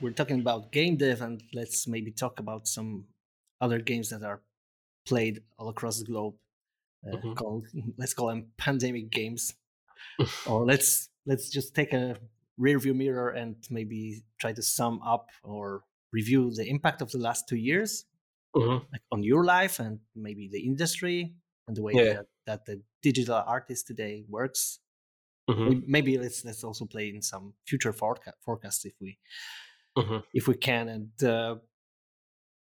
we're, talking about game dev, and let's maybe talk about some other games that are played all across the globe. Uh, mm-hmm. called, let's call them pandemic games, or let's let's just take a rear view mirror and maybe try to sum up or review the impact of the last two years mm-hmm. like on your life and maybe the industry and the way yeah. that, that, the digital artist today works. Mm-hmm. Maybe let's let's also play in some future forecast, forecasts if we mm-hmm. if we can. And uh,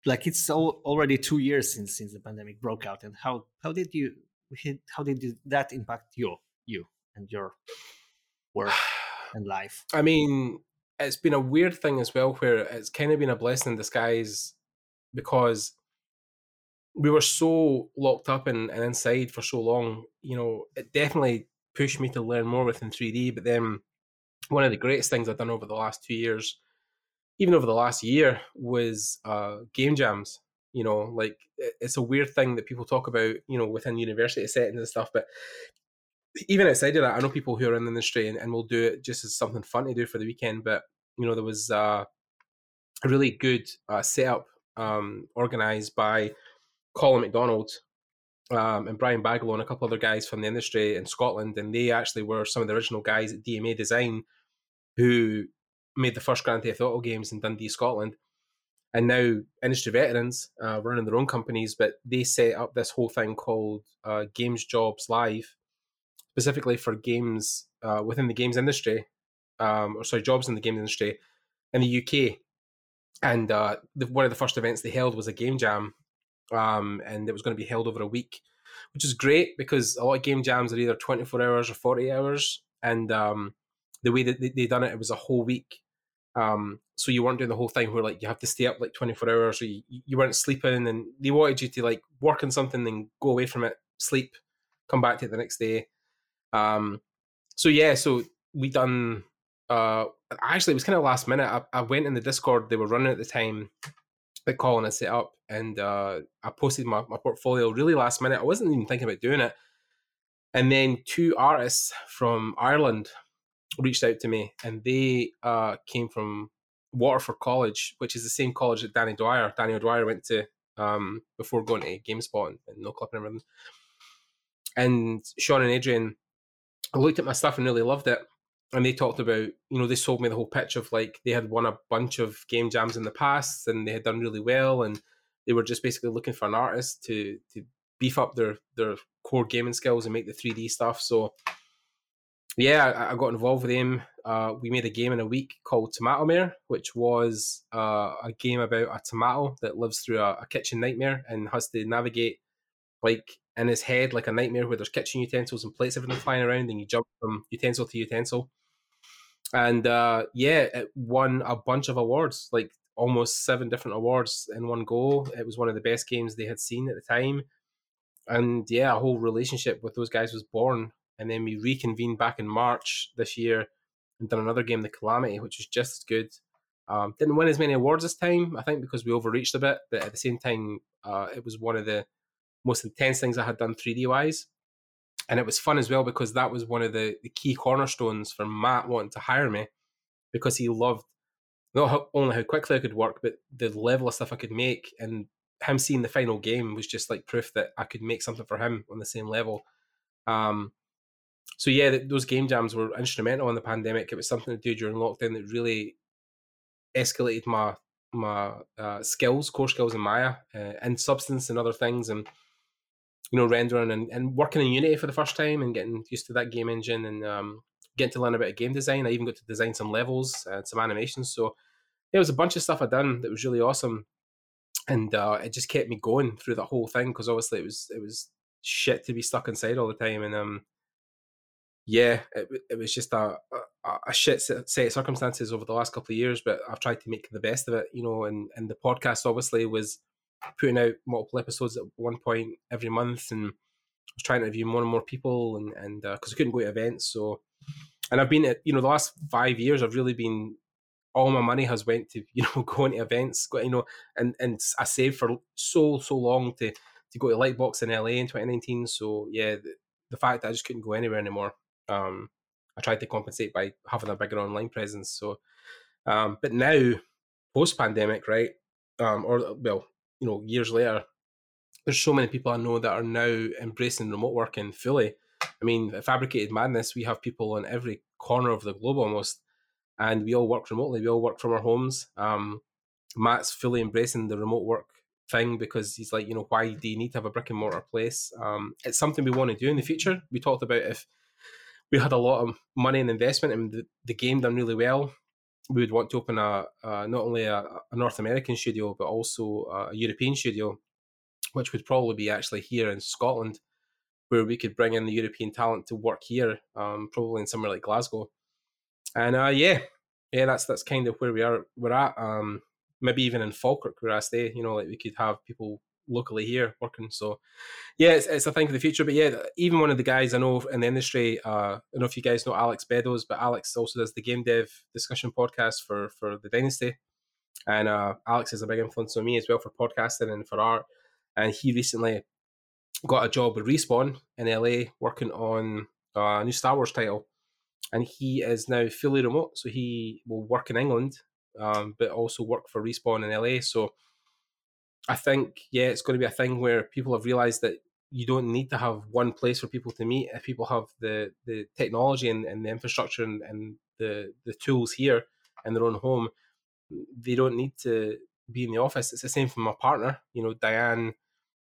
like it's all, already two years since since the pandemic broke out. And how how did you how did that impact you you and your work and life? I mean, it's been a weird thing as well, where it's kind of been a blessing in disguise because we were so locked up and, and inside for so long. You know, it definitely pushed me to learn more within 3D. But then one of the greatest things I've done over the last two years, even over the last year, was uh, game jams. You know, like it's a weird thing that people talk about, you know, within university settings and stuff. But even outside of that, I know people who are in the industry and, and will do it just as something fun to do for the weekend. But you know, there was uh, a really good uh, setup um, organized by Colin McDonald um, and Brian Baglow and a couple other guys from the industry in Scotland, and they actually were some of the original guys at DMA Design who made the first Grand Theft Auto games in Dundee, Scotland. And now industry veterans uh, running their own companies, but they set up this whole thing called uh, Games Jobs Live, specifically for games uh, within the games industry, um, or sorry, jobs in the games industry in the UK. And uh, the, one of the first events they held was a game jam, um, and it was going to be held over a week, which is great because a lot of game jams are either 24 hours or 40 hours. And um, the way that they, they done it, it was a whole week. Um, so you weren't doing the whole thing where like you have to stay up like 24 hours or you, you weren't sleeping and they wanted you to like work on something and go away from it, sleep, come back to it the next day. Um, so yeah, so we done. Uh, actually, it was kind of last minute. I, I went in the Discord they were running at the time that Colin had set up, and uh, I posted my, my portfolio really last minute. I wasn't even thinking about doing it, and then two artists from Ireland reached out to me, and they uh, came from Waterford College, which is the same college that Danny Dwyer. Danny O'Dwyer went to um, before going to GameSpot and, and Noclip and everything. And Sean and Adrian looked at my stuff and really loved it. And they talked about, you know, they sold me the whole pitch of like they had won a bunch of game jams in the past and they had done really well and they were just basically looking for an artist to to beef up their their core gaming skills and make the 3D stuff. So yeah, I, I got involved with them. Uh, we made a game in a week called Tomato Mare, which was uh, a game about a tomato that lives through a, a kitchen nightmare and has to navigate like in his head like a nightmare where there's kitchen utensils and plates everything flying around and you jump from utensil to utensil. And uh, yeah it won a bunch of awards like almost seven different awards in one go. It was one of the best games they had seen at the time. And yeah a whole relationship with those guys was born and then we reconvened back in march this year and done another game the calamity which was just as good um, didn't win as many awards this time i think because we overreached a bit but at the same time uh, it was one of the most intense things I had done 3D wise. And it was fun as well because that was one of the, the key cornerstones for Matt wanting to hire me because he loved not how, only how quickly I could work, but the level of stuff I could make. And him seeing the final game was just like proof that I could make something for him on the same level. Um, so yeah, those game jams were instrumental in the pandemic. It was something to do during lockdown that really escalated my my uh, skills, core skills in Maya, uh, and substance and other things, and you know, rendering and, and working in Unity for the first time and getting used to that game engine and um, getting to learn a bit of game design. I even got to design some levels and some animations. So there was a bunch of stuff I'd done that was really awesome, and uh, it just kept me going through the whole thing because obviously it was it was shit to be stuck inside all the time, and um, yeah, it, it was just a, a, a shit set of circumstances over the last couple of years. But I've tried to make the best of it, you know, and and the podcast obviously was putting out multiple episodes at one point every month, and I was trying to interview more and more people, and and because uh, I couldn't go to events, so and I've been at you know the last five years, I've really been all my money has went to you know going to events, you know, and and I saved for so so long to to go to Lightbox in LA in 2019. So yeah, the, the fact that I just couldn't go anywhere anymore, um, I tried to compensate by having a bigger online presence. So Um, but now, post pandemic, right? Um, or well, you know, years later, there's so many people I know that are now embracing remote working fully. I mean, fabricated madness. We have people on every corner of the globe almost, and we all work remotely. We all work from our homes. Um, Matt's fully embracing the remote work thing because he's like, you know, why do you need to have a brick and mortar place? Um, it's something we want to do in the future. We talked about if we had a lot of money and investment and the, the game done really well, we would want to open a, a not only a, a, North American studio but also a European studio, which would probably be actually here in Scotland, where we could bring in the European talent to work here, um, probably in somewhere like Glasgow. And uh, yeah, yeah, that's that's kind of where we are. We're at. Um, maybe even in Falkirk where I stay. You know, like we could have people locally here working. So yeah, it's, it's a thing for the future. But yeah, even one of the guys I know in the industry, uh, I don't know if you guys know Alex Beddoes, but Alex also does the game dev discussion podcast for for the Dynasty. And uh, Alex is a big influence on me as well for podcasting and for art. And he recently got a job with Respawn in LA working on a new Star Wars title. And he is now fully remote. So he will work in England, um, but also work for Respawn in LA. So I think, yeah, it's going to be a thing where people have realized that you don't need to have one place for people to meet. If people have the, the technology and, and the infrastructure and, and the, the tools here in their own home, they don't need to be in the office. It's the same for my partner. You know, Diane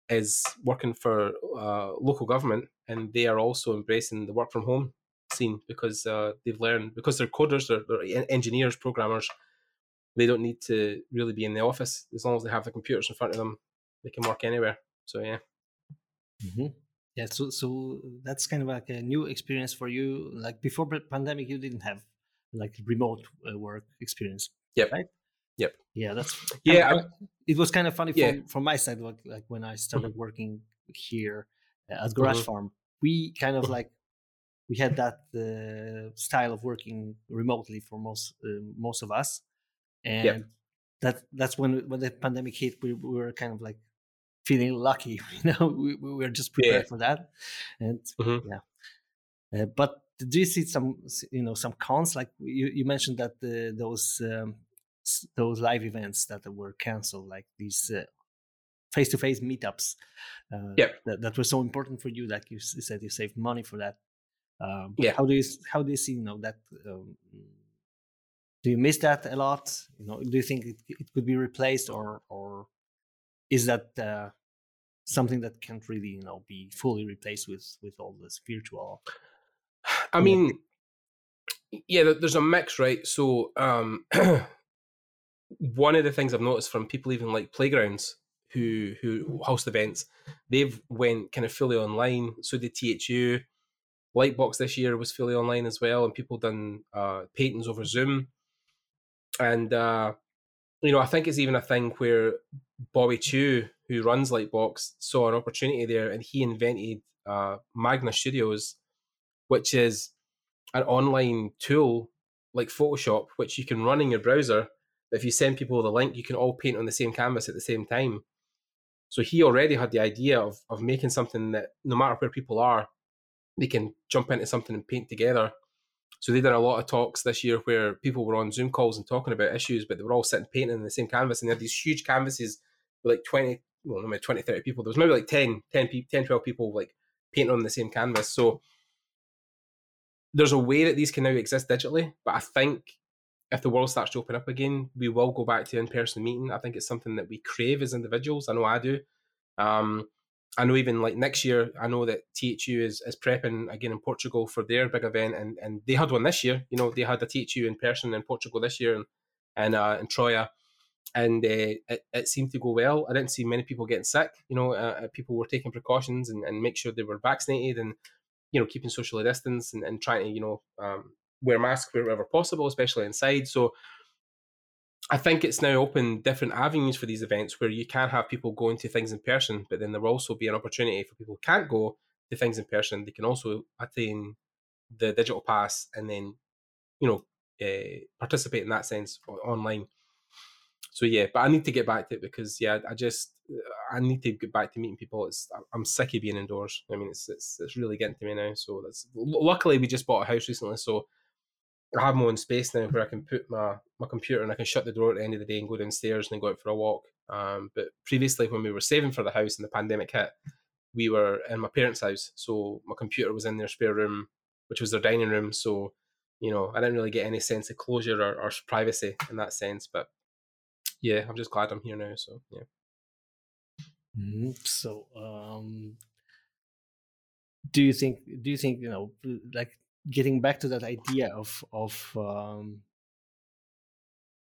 is working for uh, local government and they are also embracing the work from home scene because uh, they've learned, because they're coders, they're, they're engineers, programmers, they don't need to really be in the office as long as they have the computers in front of them they can work anywhere so yeah mm-hmm. yeah so so that's kind of like a new experience for you like before pandemic you didn't have like remote uh, work experience yep right yep yeah that's yeah of, it was kind of funny yeah. from, from my side like, like when i started mm-hmm. working here at garage mm-hmm. farm we kind of mm-hmm. like we had that uh, style of working remotely for most uh, most of us and yep. that that's when when the pandemic hit we, we, were kind of like feeling lucky you know we, we were just prepared yeah. for that and mm-hmm. yeah uh, but do you see some you know some cons like you, you mentioned that the, those um, those live events that were canceled like these uh, face-to-face meetups uh, yep. that, that were so important for you like you said you saved money for that um, yeah how do you how do you see you know that um, do you miss that a lot? You know do you think it, it could be replaced or or is that uh, something that can't really you know be fully replaced with with all this virtual i mean yeah there's a mix right? So um one of the things i've noticed from people even like playgrounds who who host events they've went kind of fully online. So the thu lightbox this year was fully online as well and people done uh paintings over zoom and uh, you know, I think it's even a thing where Bobby Chiu, who runs Lightbox, saw an opportunity there, and he invented uh, Magma Studios, which is an online tool like Photoshop, which you can run in your browser. If you send people the link, you can all paint on the same canvas at the same time. So he already had the idea of of making something that no matter where people are, they can jump into something and paint together. So they did a lot of talks this year where people were on Zoom calls and talking about issues, but they were all sitting painting in the same canvas and they had these huge canvases with like 20, well, no, maybe 20, 30 people. There was maybe like 10, 10, 10 12 people like painting on the same canvas. So there's a way that these can now exist digitally, but I think if the world starts to open up again, we will go back to in-person meeting. I think it's something that we crave as individuals. I know I do. Um, I know even like next year, I know that THU is, is prepping again in Portugal for their big event, and, and they had one this year. You know, they had a THU in person in Portugal this year, and and uh, in Troia, and uh, it, it seemed to go well. I didn't see many people getting sick. You know, uh, uh, people were taking precautions and, and make sure they were vaccinated, and you know, keeping socially distance and, and trying to you know um, wear masks wherever possible, especially inside. So I think it's now opened different avenues for these events where you can have people going to things in person, but then there will also be an opportunity for people who can't go to things in person. They can also attain the digital pass and then, you know, uh, participate in that sense online. So yeah, but I need to get back to it because yeah, I just I need to get back to meeting people. It's I'm sick of being indoors. I mean, it's it's it's really getting to me now. So that's luckily we just bought a house recently, so I have my own space now where I can put my, my computer and I can shut the door at the end of the day and go downstairs and go out for a walk. Um, but previously, when we were saving for the house and the pandemic hit, we were in my parents' house. So my computer was in their spare room, which was their dining room. So, you know, I didn't really get any sense of closure or, or privacy in that sense. But yeah, I'm just glad I'm here now. So, yeah. Mm-hmm. So, um, do you think, do you think, you know, like getting back to that idea of of um,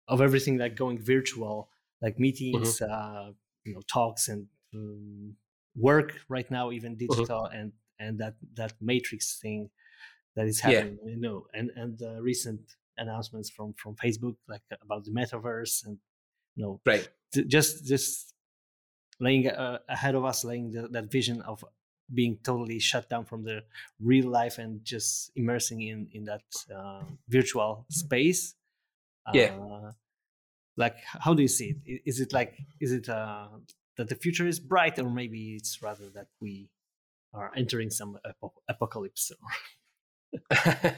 of everything like going virtual, like meetings, mm-hmm. uh, you know, talks and um, work right now, even mm-hmm. digital, mm-hmm. and and that that matrix thing that is happening, yeah. you know, and and the recent announcements from from Facebook, like about the metaverse, and you know, right, just just laying uh, ahead of us, laying the, that vision of being totally shut down from the real life and just immersing in in that uh, virtual space yeah. uh, like how do you see it? Is it like is it uh, that the future is bright or maybe it's rather that we are entering some ap- apocalypse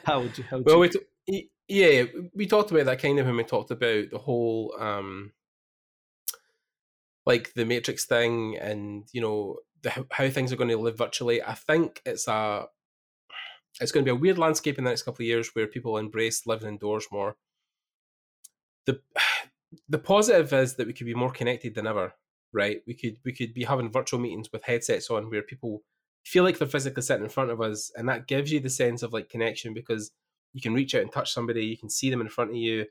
how would you how would well you... t- yeah we talked about that kind of when we talked about the whole um like the matrix thing and you know the, how things are going to live virtually. I think it's a it's going to be a weird landscape in the next couple of years where people embrace living indoors more. The the positive is that we could be more connected than ever, right? We could we could be having virtual meetings with headsets on where people feel like they're physically sitting in front of us, and that gives you the sense of like connection because you can reach out and touch somebody, you can see them in front of you.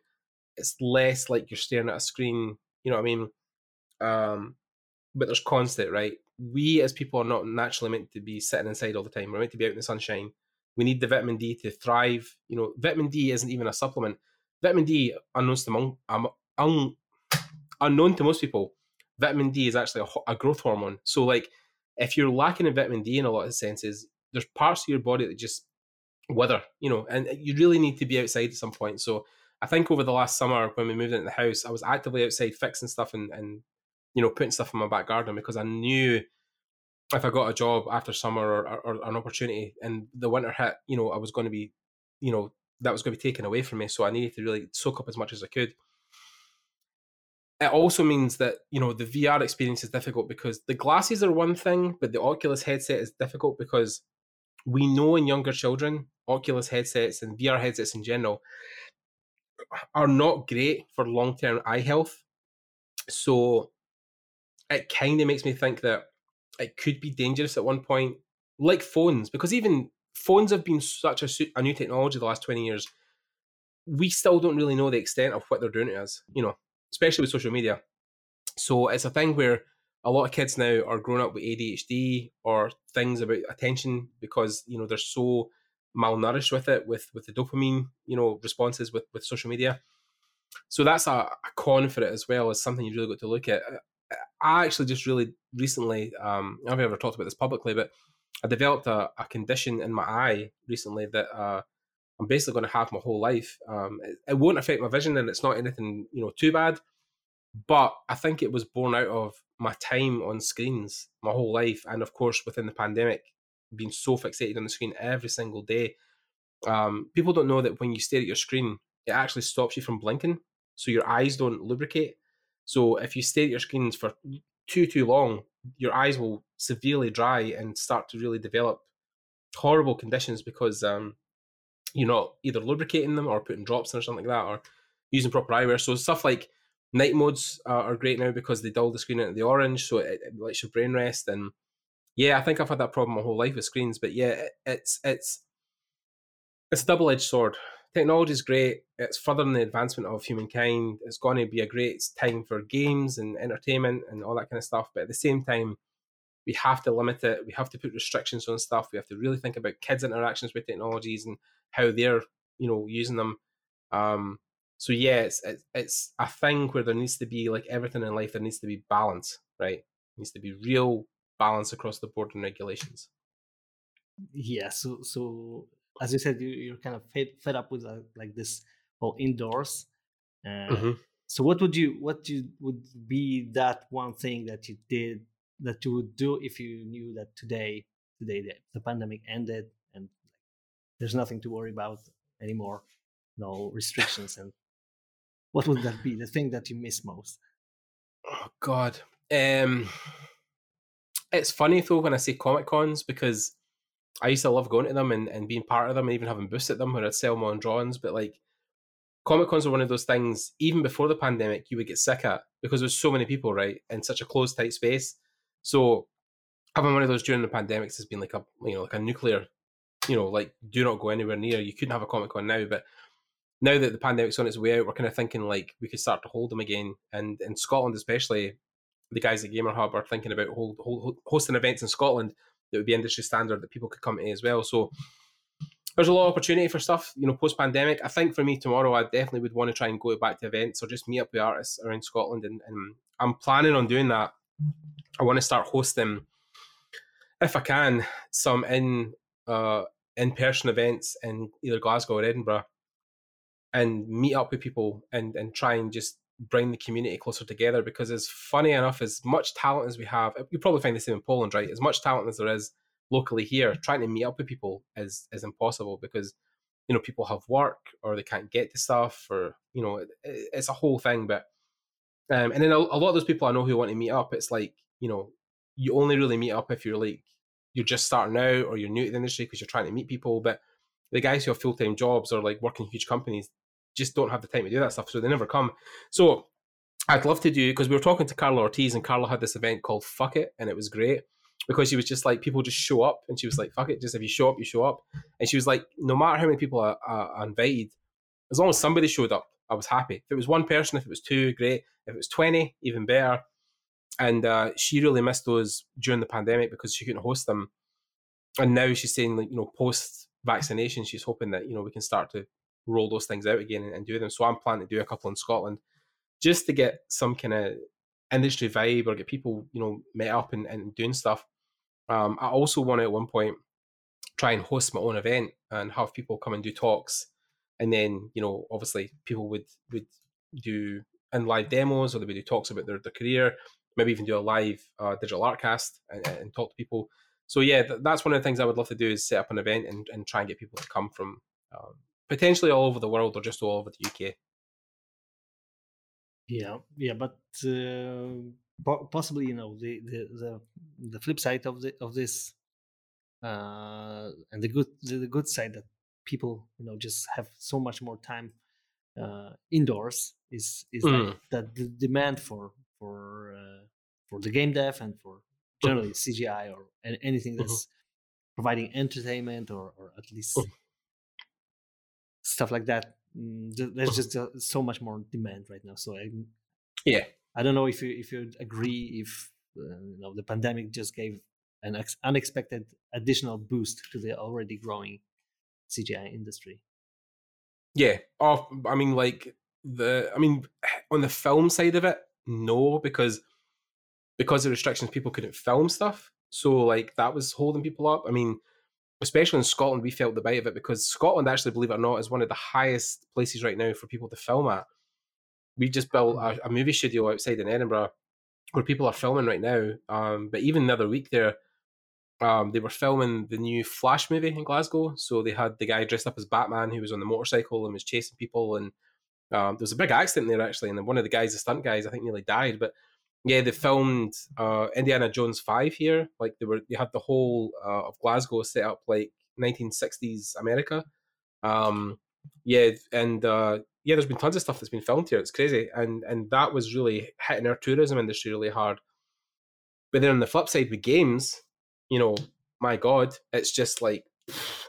It's less like you're staring at a screen. You know what I mean? Um, but there's constant, right? We as people are not naturally meant to be sitting inside all the time. We're meant to be out in the sunshine. We need the vitamin D to thrive. You know, vitamin D isn't even a supplement. Vitamin D, unknown to, among, um, un, unknown to most people, vitamin D is actually a, a, growth hormone. So, like, if you're lacking in vitamin D in a lot of senses, there's parts of your body that just wither, you know, and you really need to be outside at some point. So, I think over the last summer when we moved into the house, I was actively outside fixing stuff and, and you know, putting stuff in my back garden because I knew if I got a job after summer or, or, or, an opportunity and the winter hit, you know, I was going to be, you know, that was going to be taken away from me. So I needed to really soak up as much as I could. It also means that, you know, the VR experience is difficult because the glasses are one thing, but the Oculus headset is difficult because we know in younger children, Oculus headsets and VR headsets in general are not great for long term eye health. So it kind of makes me think that it could be dangerous at one point, like phones, because even phones have been such a, a new technology the last 20 years. We still don't really know the extent of what they're doing to us, you know, especially with social media. So it's a thing where a lot of kids now are growing up with ADHD or things about attention because, you know, they're so malnourished with it, with with the dopamine, you know, responses with, with social media. So that's a, a con for it as well as something you've really got to look at. I actually just really recently, um, I've never talked about this publicly, but I developed a, a condition in my eye recently that uh, I'm basically going to have my whole life. Um, it, it, won't affect my vision, and it's not anything you know too bad. But I think it was born out of my time on screens my whole life, and of course within the pandemic, being so fixated on the screen every single day. Um, people don't know that when you stare at your screen, it actually stops you from blinking, so your eyes don't lubricate. So if you stare at your screens for too too long, your eyes will severely dry and start to really develop horrible conditions because um, you're not either lubricating them or putting drops in or something like that or using proper eyewear. So stuff like night modes uh, are great now because they dull the screen into the orange, so it, it, lets your brain rest. And yeah, I think I've had that problem my whole life with screens, but yeah, it, it's it's it's a double edged sword technology is great. It's furthering the advancement of humankind. It's going to be a great time for games and entertainment and all that kind of stuff. But at the same time, we have to limit it. We have to put restrictions on stuff. We have to really think about kids' interactions with technologies and how they're, you know, using them. Um, so yeah, it's, it's it's a thing where there needs to be like everything in life. There needs to be balance, right? There needs to be real balance across the board and regulations. Yeah. So so as you said, you, are kind of fed, fed up with uh, like this whole indoors. Uh, mm-hmm. So what would you what you would be that one thing that you did that you would do if you knew that today today the, the pandemic ended and there's nothing to worry about anymore? no restrictions and what would that be the thing that you miss most oh god um it's funny though when i say comic cons because i used to love going to them and, and being part of them and even having booths at them where i'd sell my own drawings but like comic cons are one of those things even before the pandemic you would get sick at because there's so many people right in such a closed tight space. So having one of those during the pandemics has been like a you know like a nuclear you know like do not go anywhere near. You couldn't have a comic con now but now that the pandemic's on its way out we're kind of thinking like we could start to hold them again. And in scotland especially the guys at gamer hub are thinking about hold, hold, hosting events in scotland that would be industry standard that people could come to as well so there's a lot of opportunity for stuff, you know, post pandemic. I think for me tomorrow, I definitely would want to try and go back to events or just meet up with artists around Scotland. And, and I'm planning on doing that. I want to start hosting, if I can, some in uh, in person events in either Glasgow or Edinburgh and meet up with people and, and try and just bring the community closer together because as funny enough as much talent as we have you probably find the same in Poland right as much talent as there is locally here, trying to meet up with people is is impossible because you know people have work or they can't get to stuff or you know it, it's a whole thing. But um, and then a, a lot of those people I know who want to meet up, it's like you know you only really meet up if you're like you're just starting out or you're new to the industry because you're trying to meet people. But the guys who have full time jobs or like working huge companies just don't have the time to do that stuff, so they never come. So I'd love to do because we were talking to Karla Ortiz and Karla had this event called Fuck It and it was great because she was just like people just show up and she was like fuck it just if you show up you show up. And she was like no matter how many people are, invited as long as somebody showed up i was happy. If it was one person if it was two great. If it was 20 even better. And uh, she really missed those during the pandemic because she couldn't host them. And now she's saying like you know post vaccination she's hoping that you know we can start to roll those things out again and, and do them. So i'm planning to do a couple in scotland just to get some kind of industry vibe or get people you know met up and, and doing stuff. Um, I also want to at one point try and host my own event and have people come and do talks, and then you know obviously people would would do in live demos or they would do talks about their, their career, maybe even do a live uh, digital art cast and, and, talk to people. So yeah, th- that's one of the things I would love to do is set up an event and, and try and get people to come from um, potentially all over the world or just all over the UK. Yeah, yeah, but uh, possibly you know the, the the the flip side of the of this uh and the good the, good side that people you know just have so much more time uh indoors is is mm. like that the demand for for uh, for the game dev and for generally CGI or anything mm-hmm. that's mm-hmm. providing entertainment or or at least mm. Stuff like that mm, there's just uh, so much more demand right now so I, yeah I don't know if you if you agree if uh, you know the pandemic just gave an ex- unexpected additional boost to the already growing CGI industry. Yeah, oh, I mean, like the, I mean, on the film side of it, no, because because of restrictions, people couldn't film stuff. So like that was holding people up. I mean, especially in Scotland, we felt the bite of it because Scotland, actually, believe it or not, is one of the highest places right now for people to film at we just built a, a, movie studio outside in Edinburgh where people are filming right now. Um, but even the other week there, um, they were filming the new Flash movie in Glasgow. So they had the guy dressed up as Batman who was on the motorcycle and was chasing people. And um, there was a big accident there actually, and then one of the guys, the stunt guys, I think nearly died. But yeah, they filmed uh, Indiana Jones Five here. Like they were, they had the whole uh, of Glasgow set up like 1960s America. Um, yeah, and uh, yeah, there's been tons of stuff that's been filmed here. It's crazy, and and that was really hitting our tourism industry really hard. But then on the flip side, with games, you know, my God, it's just like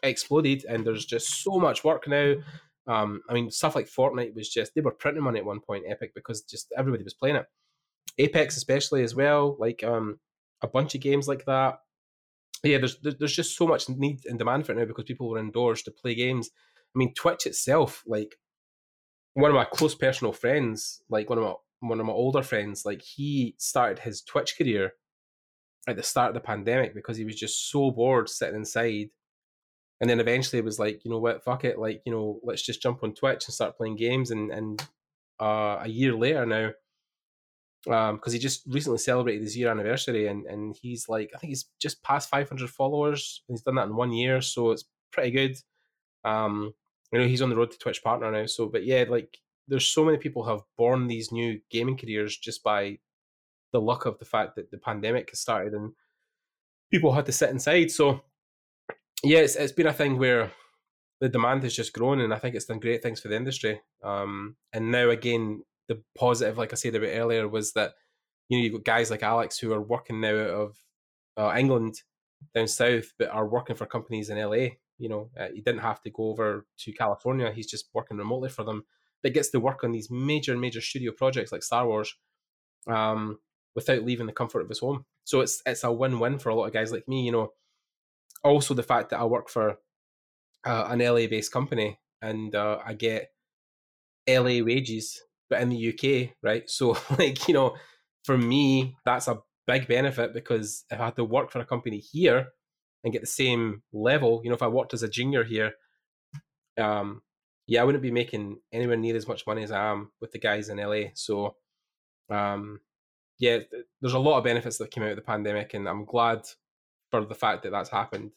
exploded, and there's just so much work now. Um, I mean, stuff like Fortnite was just they were printing money at one point, Epic, because just everybody was playing it. Apex, especially as well, like um, a bunch of games like that. Yeah, there's there's just so much need and demand for it now because people were indoors to play games. I mean, Twitch itself, like one of my close personal friends, like one of my one of my older friends, like he started his Twitch career at the start of the pandemic because he was just so bored sitting inside. And then eventually it was like, you know what, fuck it, like, you know, let's just jump on Twitch and start playing games. And and uh, a year later now, um, because he just recently celebrated his year anniversary, and and he's like, I think he's just past 500 followers. and He's done that in one year, so it's pretty good. Um, I know he's on the road to Twitch partner now. So, but yeah, like there's so many people have born these new gaming careers just by the luck of the fact that the pandemic has started and people had to sit inside. So, yeah, it's, it's been a thing where the demand has just grown, and I think it's done great things for the industry. Um, and now again, the positive, like I said a bit earlier, was that you know you've got guys like Alex who are working now out of uh, England down south, but are working for companies in LA. You know, uh, he didn't have to go over to California; he's just working remotely for them. But gets to work on these major, major studio projects like Star Wars, um, without leaving the comfort of his home. So it's it's a win win for a lot of guys like me. You know, also the fact that I work for uh, an LA based company and uh, I get LA wages, but in the UK, right? So like you know, for me that's a big benefit because if I had to work for a company here and get the same level, you know, if I worked as a junior here, um, yeah, I wouldn't be making anywhere near as much money as I am with the guys in LA. So, um, yeah, there's a lot of benefits that came out of the pandemic, and I'm glad for the fact that that's happened.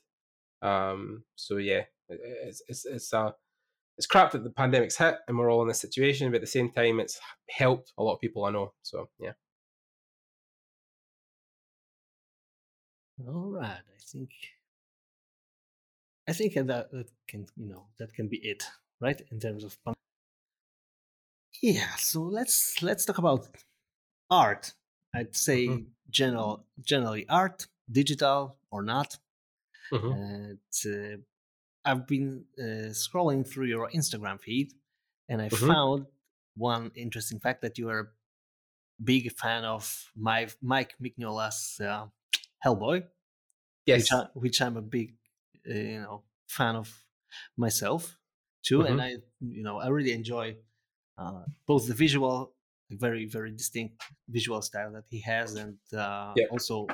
Um, so yeah, it's it's it's uh, it's crap that the pandemic's hit and we're all in this situation, but at the same time, it's helped a lot of people I know. So yeah. All right, I think I think that that can you know that can be it, right? In terms of yeah. So let's let's talk about art I'd say mm-hmm. general, generally art, digital or not. Mm-hmm. Uh, I've been uh, scrolling through your Instagram feed, and I mm-hmm. found one interesting fact that you are a big fan of my Mike Mignola's uh, Hellboy. Yes, which, I, which I'm a big, uh, you know, fan of myself too, and I, you know, I really enjoy uh, both the visual very very distinct visual style that he has, and uh, yeah. also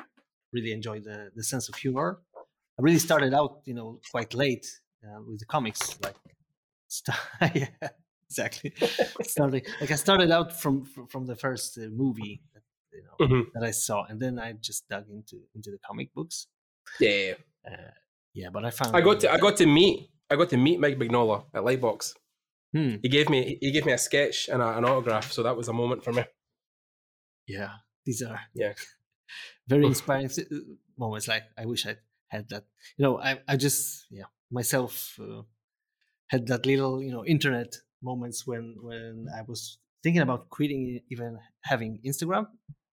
really enjoy the the sense of humor. I really started out, you know, quite late uh, with the comics, like st- yeah, exactly. starting like I started out from from the first uh, movie that you know mm-hmm. that I saw, and then I just dug into into the comic books. Yeah, uh, yeah. But I found I got to I got to meet I got to meet Mike Mignola at Lightbox. Hmm. He gave me he gave me a sketch and a, an autograph, so that was a moment for me. Yeah, these are yeah very inspiring uh, moments. Like I wish I had that. You know, I I just yeah myself uh, had that little you know internet moments when when I was thinking about quitting even having Instagram,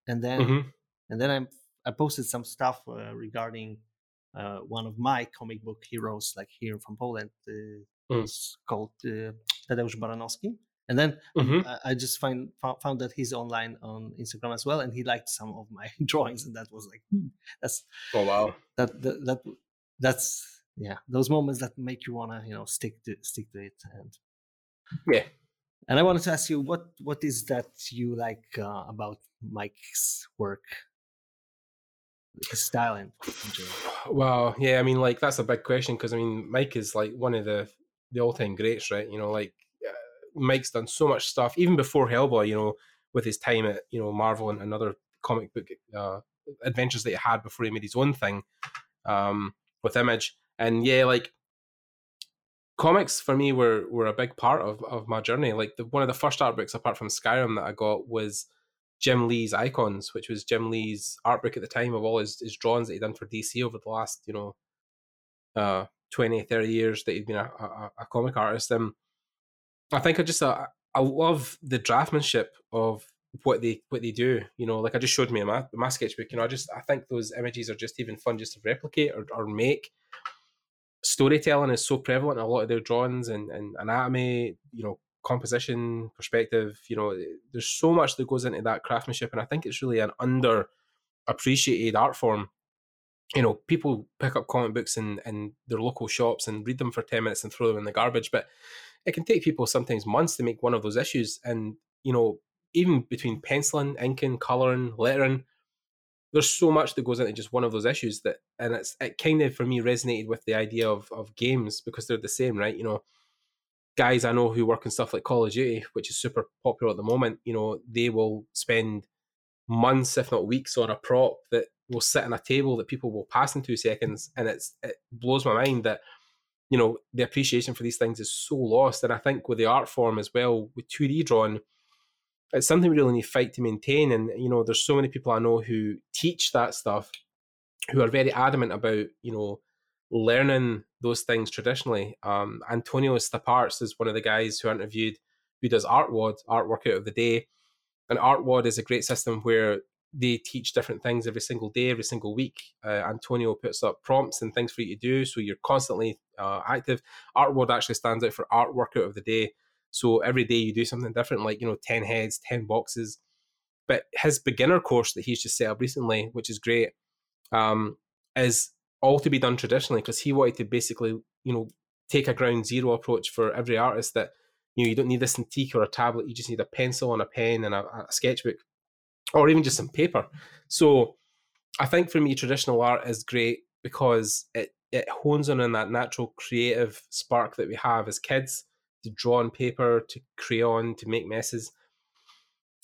and then mm-hmm. and then I I posted some stuff uh, regarding uh, one of my comic book heroes, like here from Poland, uh, mm. called uh, Tadeusz Baranowski. And then mm-hmm. I, I, just find found that he's online on Instagram as well, and he liked some of my drawings, and that was like, hmm, that's oh wow, that that, that that's yeah, those moments that make you wanna you know stick to stick to it, and yeah. And I wanted to ask you what what is that you like uh, about Mike's work, his style and. Well, yeah, I mean, like that's a big question because I mean, Mike is like one of the the all time greats, right? You know, like uh, Mike's done so much stuff even before Hellboy. You know, with his time at you know Marvel and another comic book uh, adventures that he had before he made his own thing um, with Image. And yeah, like comics for me were were a big part of, of my journey. Like the, one of the first art books apart from Skyrim that I got was Jim Lee's Icons, which was Jim Lee's art book at the time of all his, his drawings that he'd done for DC over the last, you know, uh, 20, 30 years that he'd been a, a, a comic artist. And I think I just uh, I love the draftsmanship of what they what they do. You know, like I just showed me my my sketchbook. You know, I just I think those images are just even fun just to replicate or, or make. Storytelling is so prevalent in a lot of their drawings and, and anatomy. You know, composition, perspective. You know, there's so much that goes into that craftsmanship, and I think it's really an under appreciated art form you know, people pick up comic books in, in their local shops and read them for 10 minutes and throw them in the garbage. But it can take people sometimes months to make one of those issues. And, you know, even between penciling, inking, colouring, lettering, there's so much that goes into just one of those issues that, and it's, it kind of, for me, resonated with the idea of, of games because they're the same, right? You know, guys I know who work on stuff like Call of Duty, which is super popular at the moment, you know, they will spend months, if not weeks, on a prop that will sit on a table that people will pass in two seconds, and it's it blows my mind that you know the appreciation for these things is so lost. And I think with the art form as well, with two D drawing, it's something we really need to fight to maintain. And you know, there's so many people I know who teach that stuff, who are very adamant about you know learning those things traditionally. Um, Antonio Stappaerts is one of the guys who I interviewed who does ArtWOD, Art Workout of the Day. And ArtWOD is a great system where they teach different things every single day, every single week. Uh, Antonio puts up prompts and things for you to do, so you're constantly uh, active. ArtWOD actually stands out for art workout of the day. So every day you do something different, like you know, ten heads, ten boxes. But his beginner course that he's just set up recently, which is great, um, is all to be done traditionally because he wanted to basically, you know, take a ground zero approach for every artist that you know you don't need this Cintiq or a tablet, you just need a pencil and a pen and a, a sketchbook or even just some paper. So I think for me, traditional art is great because it, it hones in on that natural creative spark that we have as kids to draw on paper, to crayon, to make messes,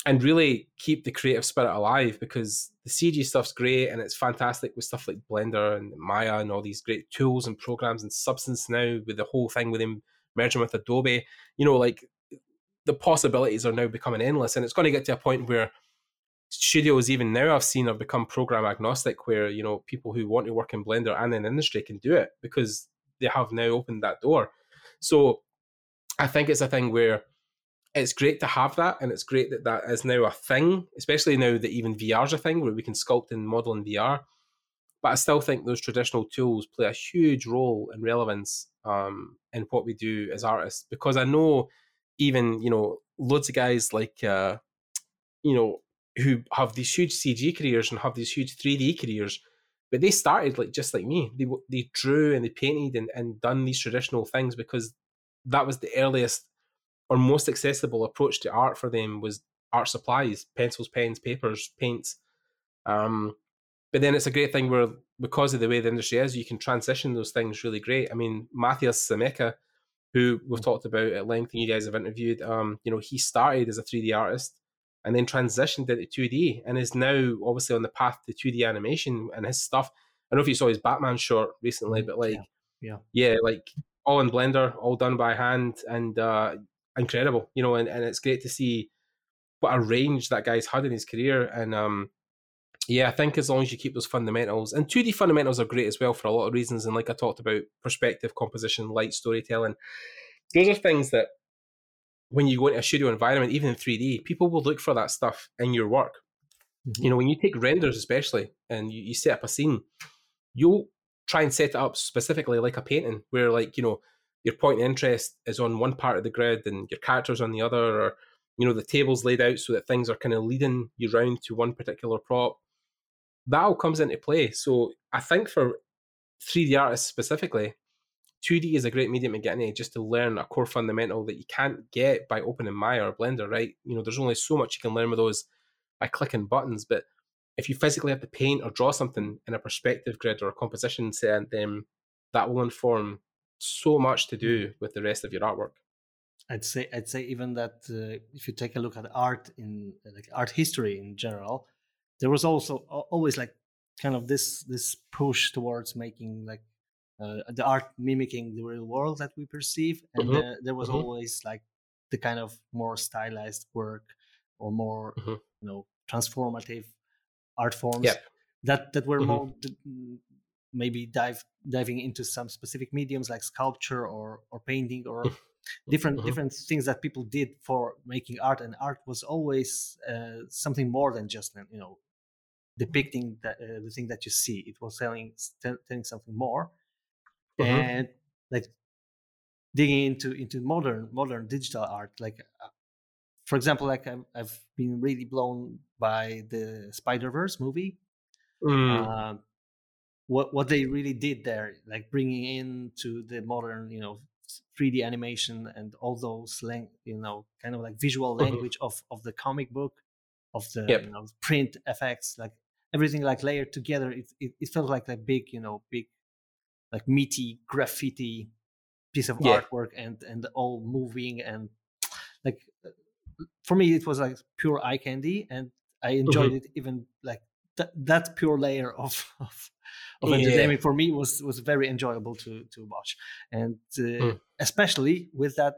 and really keep the creative spirit alive because the CG stuff's great and it's fantastic with stuff like Blender and Maya and all these great tools and programs and Substance now with the whole thing with him merging with Adobe. You know, like the possibilities are now becoming endless and it's going to get to a point where studios even now I've seen have become program agnostic where you know people who want to work in Blender and in industry can do it because they have now opened that door. So I think it's a thing where it's great to have that and it's great that that is now a thing, especially now that even VR is a thing where we can sculpt and model in VR. But I still think those traditional tools play a huge role in relevance um, in what we do as artists because I know even you know loads of guys like uh, you know who have these huge CG careers and have these huge 3D careers, but they started like just like me. They they drew and they painted and, and done these traditional things because that was the earliest or most accessible approach to art for them was art supplies, pencils, pens, papers, paints. Um, but then it's a great thing where because of the way the industry is, you can transition those things really great. I mean, Mathias Zamęcki, who we've mm. talked about at length and you guys have interviewed, um, you know, he started as a 3D artist and then transitioned into 2D and is now obviously on the path to 2D animation and his stuff. I don't know if you saw his Batman short recently, but like, yeah, yeah, yeah like all in Blender, all done by hand, and uh, incredible, you know. And, and it's great to see what a range that guy's had in his career. And um, yeah, I think as long as you keep those fundamentals, and 2D fundamentals are great as well for a lot of reasons. And like I talked about, perspective, composition, light, storytelling, those are things that when you go into a studio environment, even in 3D, people will look for that stuff in your work. Mm-hmm. You know, when you take renders, especially, and you, you set up a scene, you'll try and set it up specifically like a painting, where, like, you know, your point of interest is on one part of the grid and your characters on the other, or, you know, the table's laid out so that things are kind of leading you round to one particular prop. That all comes into play. So I think for 3D artists specifically, 2D is a great medium to get into just to learn a core fundamental that you can't get by opening Maya or Blender, right? You know, there's only so much you can learn with those by clicking buttons, but if you physically have to paint or draw something in a perspective grid or a composition set, then that will inform so much to do with the rest of your artwork. I'd say I'd say even that uh, if you take a look at art in like art history in general, there was also always like kind of this this push towards making like uh, the art mimicking the real world that we perceive and mm-hmm. uh, there was mm-hmm. always like the kind of more stylized work or more mm-hmm. you know transformative art forms yep. that that were mm-hmm. more maybe dive diving into some specific mediums like sculpture or or painting or different mm-hmm. different things that people did for making art and art was always uh, something more than just you know depicting the, uh, the thing that you see it was telling telling something more mm-hmm. and like digging into into modern modern digital art like uh, for example like i have been really blown by the spider verse movie mm. uh, what what they really did there like bringing in to the modern you know 3d animation and all those lang- you know kind of like visual mm-hmm. language mm-hmm. of of the comic book of the yep. you know, print effects like everything like layered together it, it, it felt like a big you know big like meaty graffiti piece of yeah. artwork and and all moving and like for me it was like pure eye candy and i enjoyed mm-hmm. it even like that, that pure layer of of, of entertainment for me was was very enjoyable to to watch, and uh, mm. especially with that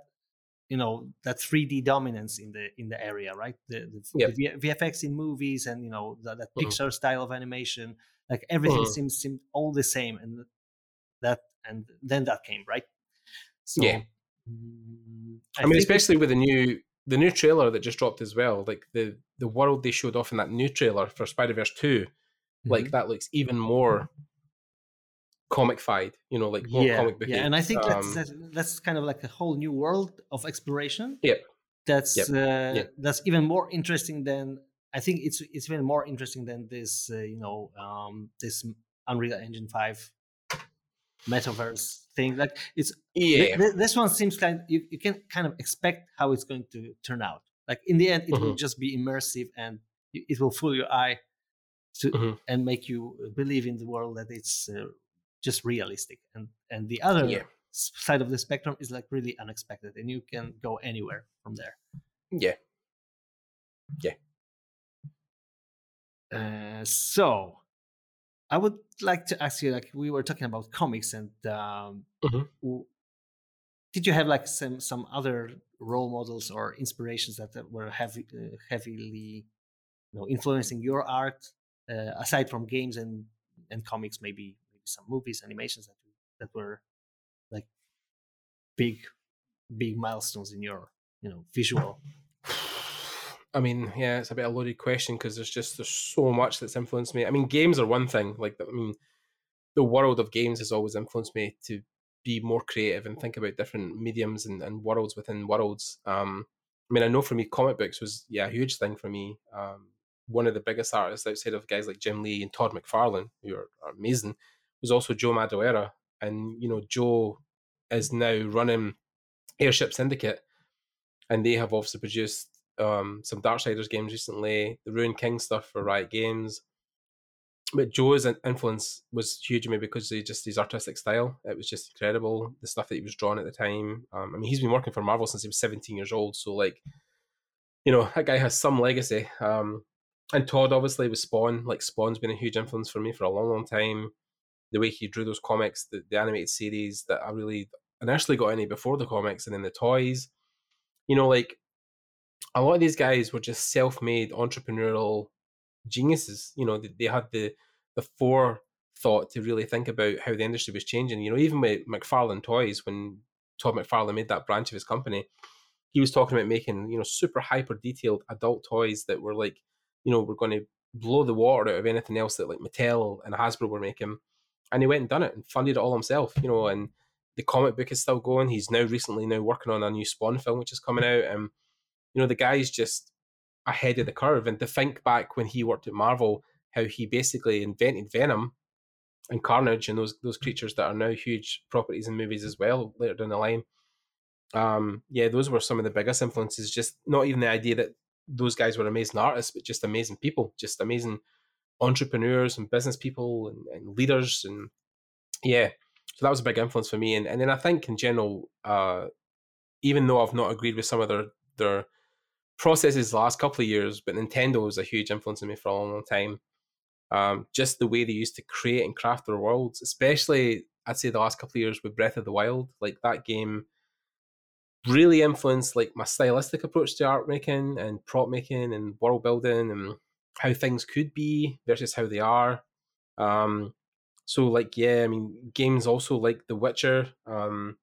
you know that 3D dominance in the in the area, right? The, the, yep. the VFX in movies and you know the, that mm-hmm. Pixar style of animation, like everything mm. seems seemed all the same, and that and then that came right. So, yeah, mm, I, I mean, especially with the new the new trailer that just dropped as well, like the the world they showed off in that new trailer for Spider Verse 2 mm-hmm. like that looks even more comic-fied, you know, like more yeah, comic book. Yeah, and I think um, that's, that's, kind of like a whole new world of exploration. Yeah, that's yep. Uh, yep. that's even more interesting than I think it's it's even more interesting than this, uh, you know, um, this Unreal Engine Five metaverse thing. Like it's yeah. Th- this one seems kind. You, you can kind of expect how it's going to turn out. Like in the end, it mm-hmm. will just be immersive and it will fool your eye to mm-hmm. and make you believe in the world that it's uh, just realistic. And and the other yeah. side of the spectrum is like really unexpected, and you can go anywhere from there. Yeah. Yeah. Uh, so I would like to ask you, like we were talking about comics, and um, mm-hmm. did you have like some some other role models or inspirations that were heavy, uh, heavily, you know, influencing your art uh, aside from games and and comics? Maybe maybe some movies, animations that that were like big big milestones in your you know visual I mean, yeah, it's a bit of a loaded question because there's just there's so much that's influenced me. I mean, games are one thing. Like, I mean, the world of games has always influenced me to be more creative and think about different mediums and, and worlds within worlds. Um, I mean, I know for me, comic books was yeah a huge thing for me. Um, one of the biggest artists outside of guys like Jim Lee and Todd McFarlane, who are, are amazing, was also Joe Madureira, and you know Joe is now running Airship Syndicate, and they have obviously produced um, some Darksiders games recently, the Ruined King stuff for Riot Games. But Joe's influence was huge to me because he just his artistic style. It was just incredible. The stuff that he was drawing at the time. Um, I mean, he's been working for Marvel since he was 17 years old. So, like, you know, that guy has some legacy. Um, and Todd, obviously, with Spawn. Like, Spawn's been a huge influence for me for a long, long time. The way he drew those comics, the, the animated series that I really initially got into before the comics, and then the toys. You know, like a lot of these guys were just self-made entrepreneurial geniuses. You know, they, they had the the forethought to really think about how the industry was changing. You know, even with McFarlane Toys, when Todd McFarlane made that branch of his company, he was talking about making you know super hyper detailed adult toys that were like, you know, we're going to blow the water out of anything else that like Mattel and Hasbro were making. And he went and done it and funded it all himself. You know, and the comic book is still going. He's now recently now working on a new Spawn film which is coming out. And you know, the guy's just ahead of the curve. And to think back when he worked at Marvel, how he basically invented Venom and Carnage and those those creatures that are now huge properties in movies as well later down the line. Um, yeah, those were some of the biggest influences. Just not even the idea that those guys were amazing artists, but just amazing people, just amazing entrepreneurs and business people and, and leaders. And yeah, so that was a big influence for me. And and then I think in general, uh, even though I've not agreed with some of their their processes the last couple of years, but Nintendo was a huge influence on me for a long, long time. Um, just the way they used to create and craft their worlds, especially I'd say the last couple of years with Breath of the Wild, like that game really influenced like my stylistic approach to art making and prop making and world building and how things could be versus how they are. Um, so like yeah, I mean games also like The Witcher. Um,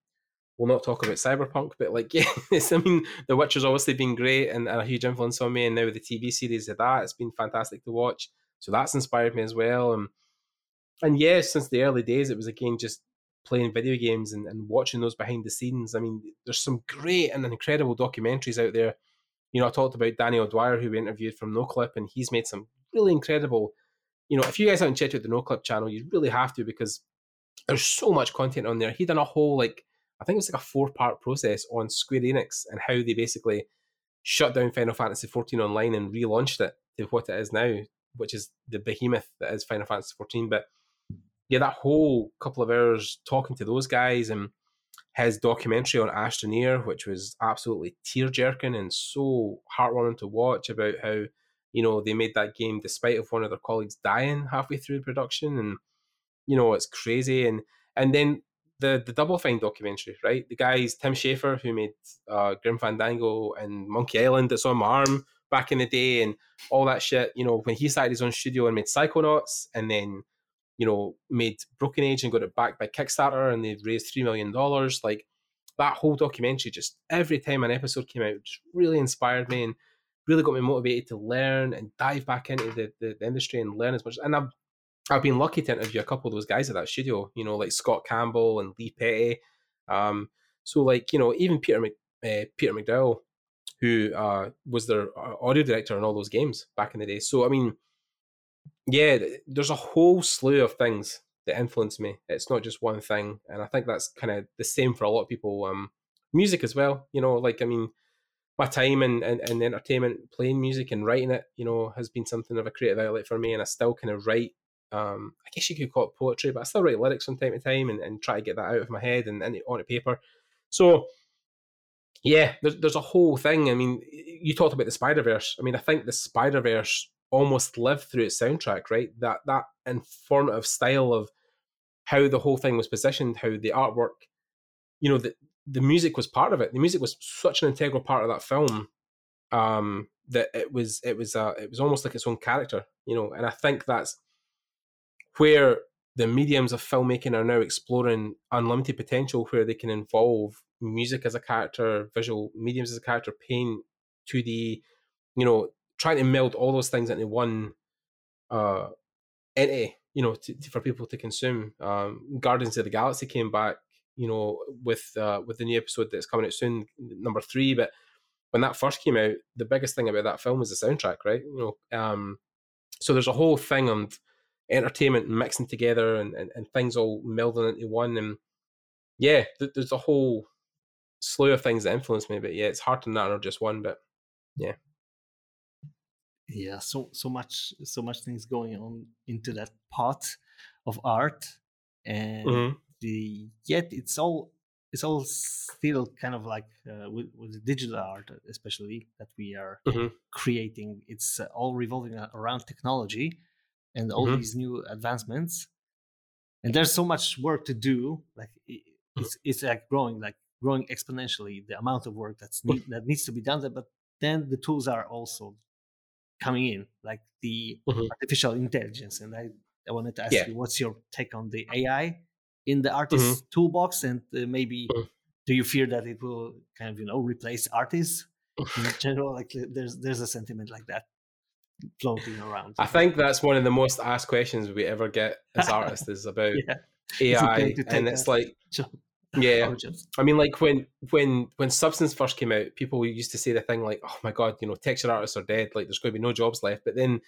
we'll not talk about cyberpunk, but like, yes, I mean, The Witcher's obviously been great and, and, a huge influence on me, and now the TV series of that, it's been fantastic to watch. So that's inspired me as well. Um, and and yes, since the early days, it was again just playing video games and, and watching those behind the scenes. I mean, there's some great and incredible documentaries out there. You know, I talked about Danny O'Dwyer, who we interviewed from NoClip, and he's made some really incredible. You know, if you guys haven't checked out the NoClip channel, you really have to because there's so much content on there. He done a whole like I think it was like a four part process on Square Enix and how they basically shut down Final Fantasy XIV Online and relaunched it to what it is now, which is the behemoth that is Final Fantasy XIV. But yeah, that whole couple of hours talking to those guys and his documentary on Astroneer, which was absolutely tear jerking and so heartwarming to watch about how, You know, they made that game despite of one of their colleagues dying halfway through production, and you know it's crazy. And and then the the Double Fine documentary, right? The guys Tim Schafer who made uh, Grim Fandango and Monkey Island that's on my arm back in the day, and all that shit. You know, when he started his own studio and made Psychonauts, and then you know made Broken Age and got it back by Kickstarter, and they raised three million dollars. Like that whole documentary, just every time an episode came out, just really inspired me and really got me motivated to learn and dive back into the, the, the industry and learn as much. And I've I've been lucky to interview a couple of those guys at that studio, you know, like Scott Campbell and Lee Petty. Um, so like, you know, even Peter Mc, uh, Peter McConnell, who uh, was their uh, audio director on all those games back in the day. So I mean, yeah, there's a whole slew of things that influence me. It's not just one thing, and I think that's kind of the same for a lot of people. Um, music as well, you know, like I mean, my time in, in, in entertainment, playing music and writing it, you know, has been something of a creative outlet for me, and I still kind of write um, I guess you could call it poetry, but I still write lyrics from time to time and, and try to get that out of my head and, and onto paper. So, yeah, there's, there's a whole thing. I mean, you talked about the Spider Verse. I mean, I think the Spider Verse almost lived through its soundtrack, right? That that informative style of how the whole thing was positioned, how the artwork, you know, the the music was part of it. The music was such an integral part of that film um, that it was it was uh, it was almost like its own character, you know. And I think that's where the mediums of filmmaking are now exploring unlimited potential where they can involve music as a character, visual mediums as a character, paint, 2D, you know, trying to meld all those things into one uh entity, you know, to, to, for people to consume. Um, Guardians of the Galaxy came back, you know, with uh, with the new episode that's coming out soon, number three. But when that first came out, the biggest thing about that film was the soundtrack, right? You know, um, so there's a whole thing on entertainment mixing together and, and, and things all melding into one. And yeah, th- there's a whole slew of things that influence me. But yeah, it's hard to narrow just one. But yeah, yeah, so so much so much things going on into that part of art, and mm-hmm. the yet it's all it's all still kind of like uh, with, with digital art especially that we are mm-hmm. creating it's uh, all revolving around technology and all mm-hmm. these new advancements and there's so much work to do like mm. it's, it's like growing like growing exponentially the amount of work that's need, that needs to be done there but then the tools are also coming in like the mm-hmm. artificial intelligence and i i wanted to ask yeah. you what's your take on the ai in the artist mm-hmm. toolbox and uh, maybe mm-hmm. do you fear that it will kind of you know replace artists in general like there's there's a sentiment like that floating around. I think that's one of the most asked questions we ever get as artists is about yeah. AI, and it's like, yeah, I mean, like when when when Substance first came out, people used to say the thing like, "Oh my god, you know, texture artists are dead. Like, there's going to be no jobs left." But then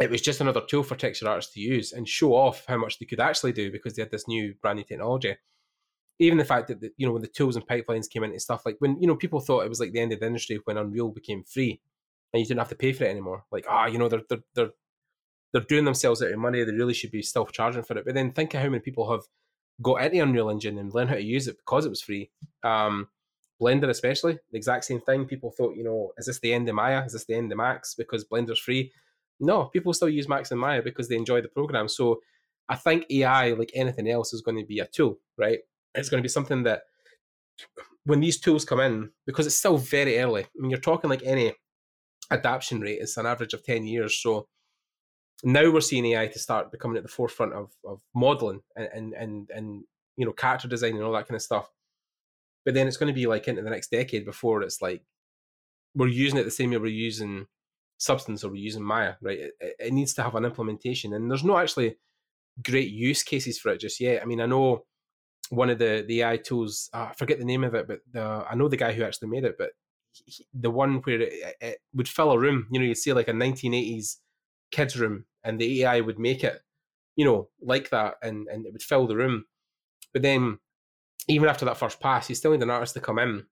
it was just another tool for texture artists to use and show off how much they could actually do because they had this new brand new technology. Even the fact that the, you know when the tools and pipelines came into stuff like when you know people thought it was like the end of the industry when Unreal became free and you didn't have to pay for it anymore. Like, ah, you know, they're they're they're they're doing themselves out of money. They really should be self charging for it. But then think of how many people have got into Unreal Engine and learned how to use it because it was free. Um, Blender, especially, the exact same thing. People thought, you know, is this the end of Maya? Is this the end of Max because Blender's free? No, people still use Max and Maya because they enjoy the program. So I think AI, like anything else, is going to be a tool, right? It's going to be something that when these tools come in, because it's still very early. I mean, you're talking like any adaptation rate is an average of 10 years. So now we're seeing AI to start becoming at the forefront of, of modeling and, and, and, and, you know, character design and all that kind of stuff. But then it's going to be like into the next decade before it's like we're using it the same way we're using Substance or we're using Maya, right? It, it needs to have an implementation. And there's no actually great use cases for it just yet. I mean, I know one of the the AI tools, uh, I forget the name of it, but the, I know the guy who actually made it, but the one where it, it, would fill a room. You know, you see like a 1980s kids room, and the AI would make it, you know, like that, and and it would fill the room. But then, even after that first pass, you still need an artist to come in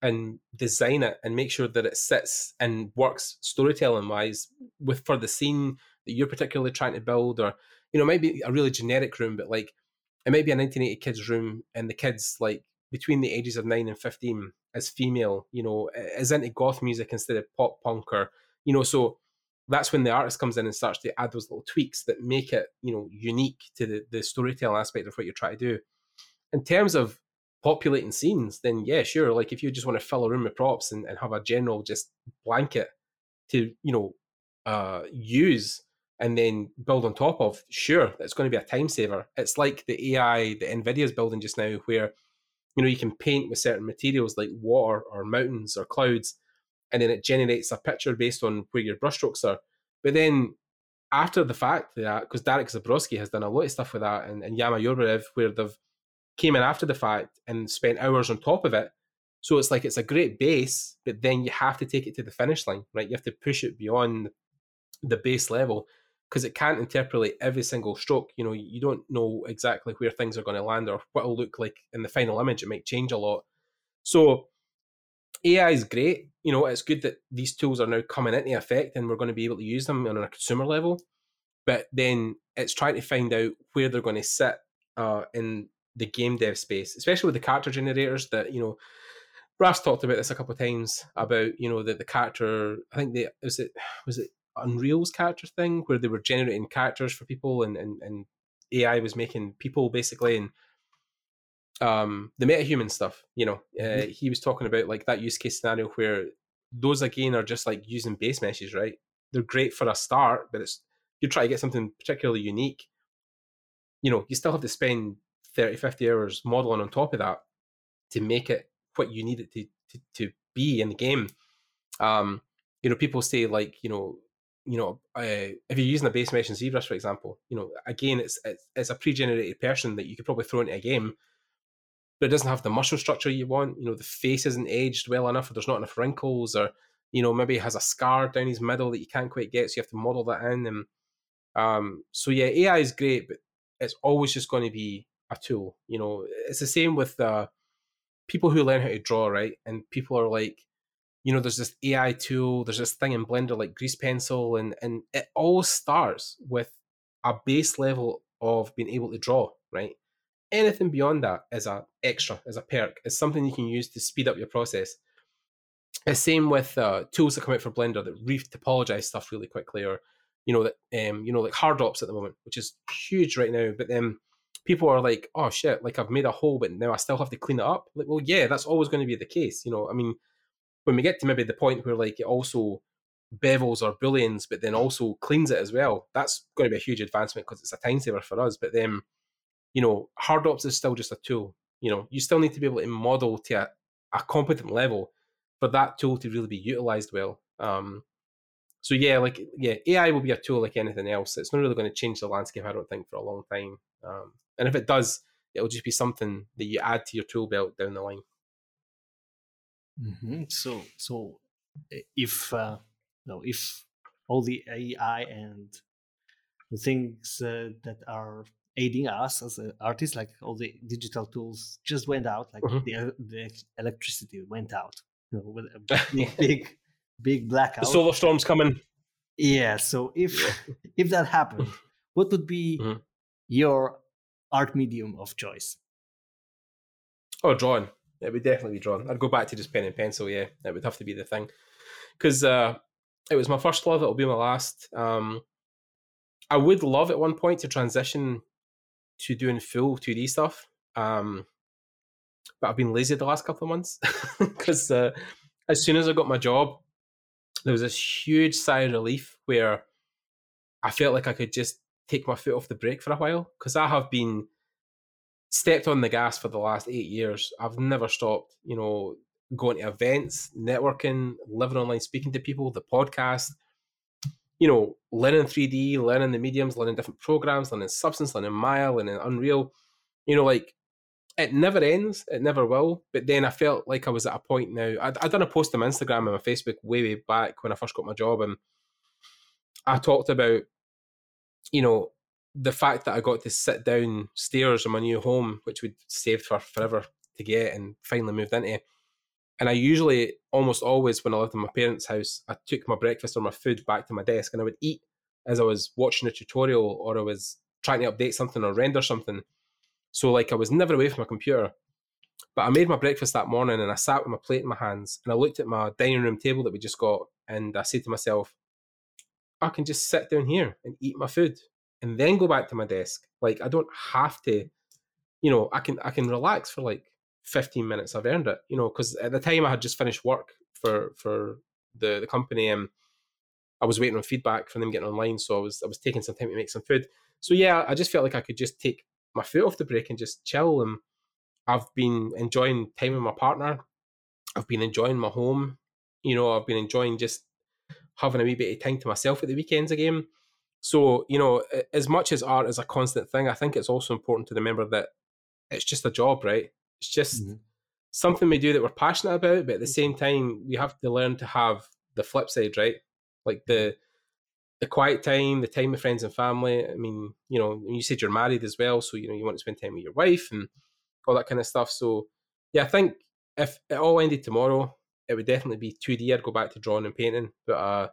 and design it and make sure that it sits and works storytelling wise with for the scene that you're particularly trying to build, or you know, maybe a really generic room, but like it might be a 1980 kids room, and the kids like between the ages of nine and 15 as female, you know, is into goth music instead of pop punk or, you know, so that's when the artist comes in and starts to add those little tweaks that make it, you know, unique to the, the storytelling aspect of what you're trying to do. In terms of populating scenes, then yeah, sure. Like if you just want to fill a room with props and, and have a general just blanket to, you know, uh, use and then build on top of, sure, it's going to be a time saver. It's like the AI that NVIDIA is building just now, where you know you can paint with certain materials like water or mountains or clouds, and then it generates a picture based on where your brushstrokes are. But then after the fact that because Darek Zabrocki has done a lot of stuff with that, and, and Yama Yorbarev, where they've came in after the fact and spent hours on top of it. So it's like it's a great base, but then you have to take it to the finish line, right? You have to push it beyond the base level because it can't interpolate every single stroke. You know, you don't know exactly where things are going to land or what it'll look like in the final image. It might change a lot. So AI is great. You know, it's good that these tools are now coming into effect and we're going to be able to use them on a consumer level. But then it's trying to find out where they're going to sit uh, in the game dev space, especially with the character generators that, you know, Brass talked about this a couple of times about, you know, that the character, I think they, was it, was it Unreal's character thing where they were generating characters for people and, and, and AI was making people basically and um, the metahuman stuff, you know, uh, mm-hmm. he was talking about like that use case scenario where those again are just like using base meshes, right? They're great for a start, but it's you try to get something particularly unique. You know, you still have to spend 30, 50 hours modeling on top of that to make it what you need it to, to, to be in the game. Um, you know, people say like, you know, you know, uh, if you're using a base mesh in ZBrush, for example, you know, again, it's, it's, it's a pre-generated person that you could probably throw into a game, but it doesn't have the muscle structure you want. You know, the face isn't aged well enough, or there's not enough wrinkles, or you know, maybe has a scar down his middle that you can't quite get, so you have to model that in. And um, so yeah, AI is great, but it's always just going to be a tool. You know, it's the same with uh, people who learn how to draw, right? And people are like, you know, there's this AI tool, there's this thing in Blender like Grease Pencil, and and it all starts with a base level of being able to draw, right? Anything beyond that is a extra, is a perk, is something you can use to speed up your process. The same with uh, tools that come out for Blender that re-topologize stuff really quickly, or you know that um, you know like HardOps at the moment, which is huge right now. But then people are like, "Oh shit! Like I've made a hole, but now I still have to clean it up." Like, well, yeah, that's always going to be the case. You know, I mean, when we get to maybe the point where like it also bevels or booleans, but then also cleans it as well, that's going to be a huge advancement because it's a time saver for us. But then, you know, HardOps is still just a tool. You know, you still need to be able to model to a, a competent level for that tool to really be utilized well. Um, so yeah, like yeah, AI will be a tool like anything else. It's not really going to change the landscape, I don't think, for a long time. Um, and if it does, it'll just be something that you add to your tool belt down the line. Mm-hmm. So, so if uh, no, if all the AI and the things uh, that are aiding us as artists, like all the digital tools, just went out, like mm-hmm. the the electricity went out, you know, with a big, big, big blackout. The solar storm's coming. Yeah. So if if that happened, what would be mm-hmm. your art medium of choice? Oh, drawing. It would definitely be drawn. I'd go back to just pen and pencil. Yeah, it would have to be the thing because uh, it was my first love. It'll be my last. Um, I would love at one point to transition to doing full 2D stuff. Um, but I've been lazy the last couple of months because uh, as soon as I got my job, there was this huge sigh of relief where I felt like I could just take my foot off the brake for a while because I have been stepped on the gas for the last eight years. I've never stopped, you know, going to events, networking, living online, speaking to people, the podcast, you know, learning 3D, learning the mediums, learning different programs, learning Substance, learning Maya, learning Unreal. You know, like it never ends, it never will. But then I felt like I was at a point now. I'd, I'd done a post on Instagram and my Facebook way, way back when I first got my job, and I talked about, you know, the fact that I got to sit down stairs in my new home, which we'd saved for forever to get and finally moved into. And I usually, almost always, when I lived in my parents' house, I took my breakfast or my food back to my desk and I would eat as I was watching a tutorial or I was trying to update something or render something. So, like, I was never away from my computer. But I made my breakfast that morning and I sat with my plate in my hands and I looked at my dining room table that we just got and I said to myself, I can just sit down here and eat my food and then go back to my desk. Like I don't have to, you know, I can I can relax for like 15 minutes. I've earned it, you know, because at the time I had just finished work for for the the company and I was waiting on feedback from them getting online, so I was I was taking some time to make some food. So yeah, I just felt like I could just take my foot off the brake and just chill. And I've been enjoying time with my partner. I've been enjoying my home. You know, I've been enjoying just having a wee bit of time to myself at the weekends again. So, you know, as much as art is a constant thing, I think it's also important to remember that it's just a job, right? It's just mm-hmm. something we do that we're passionate about, but at the same time, we have to learn to have the flip side, right? Like the the quiet time, the time with friends and family. I mean, you know, you said you're married as well, so you know you want to spend time with your wife and all that kind of stuff. So, yeah, I think if it all ended tomorrow, it would definitely be 2D. I'd go back to drawing and painting, but uh,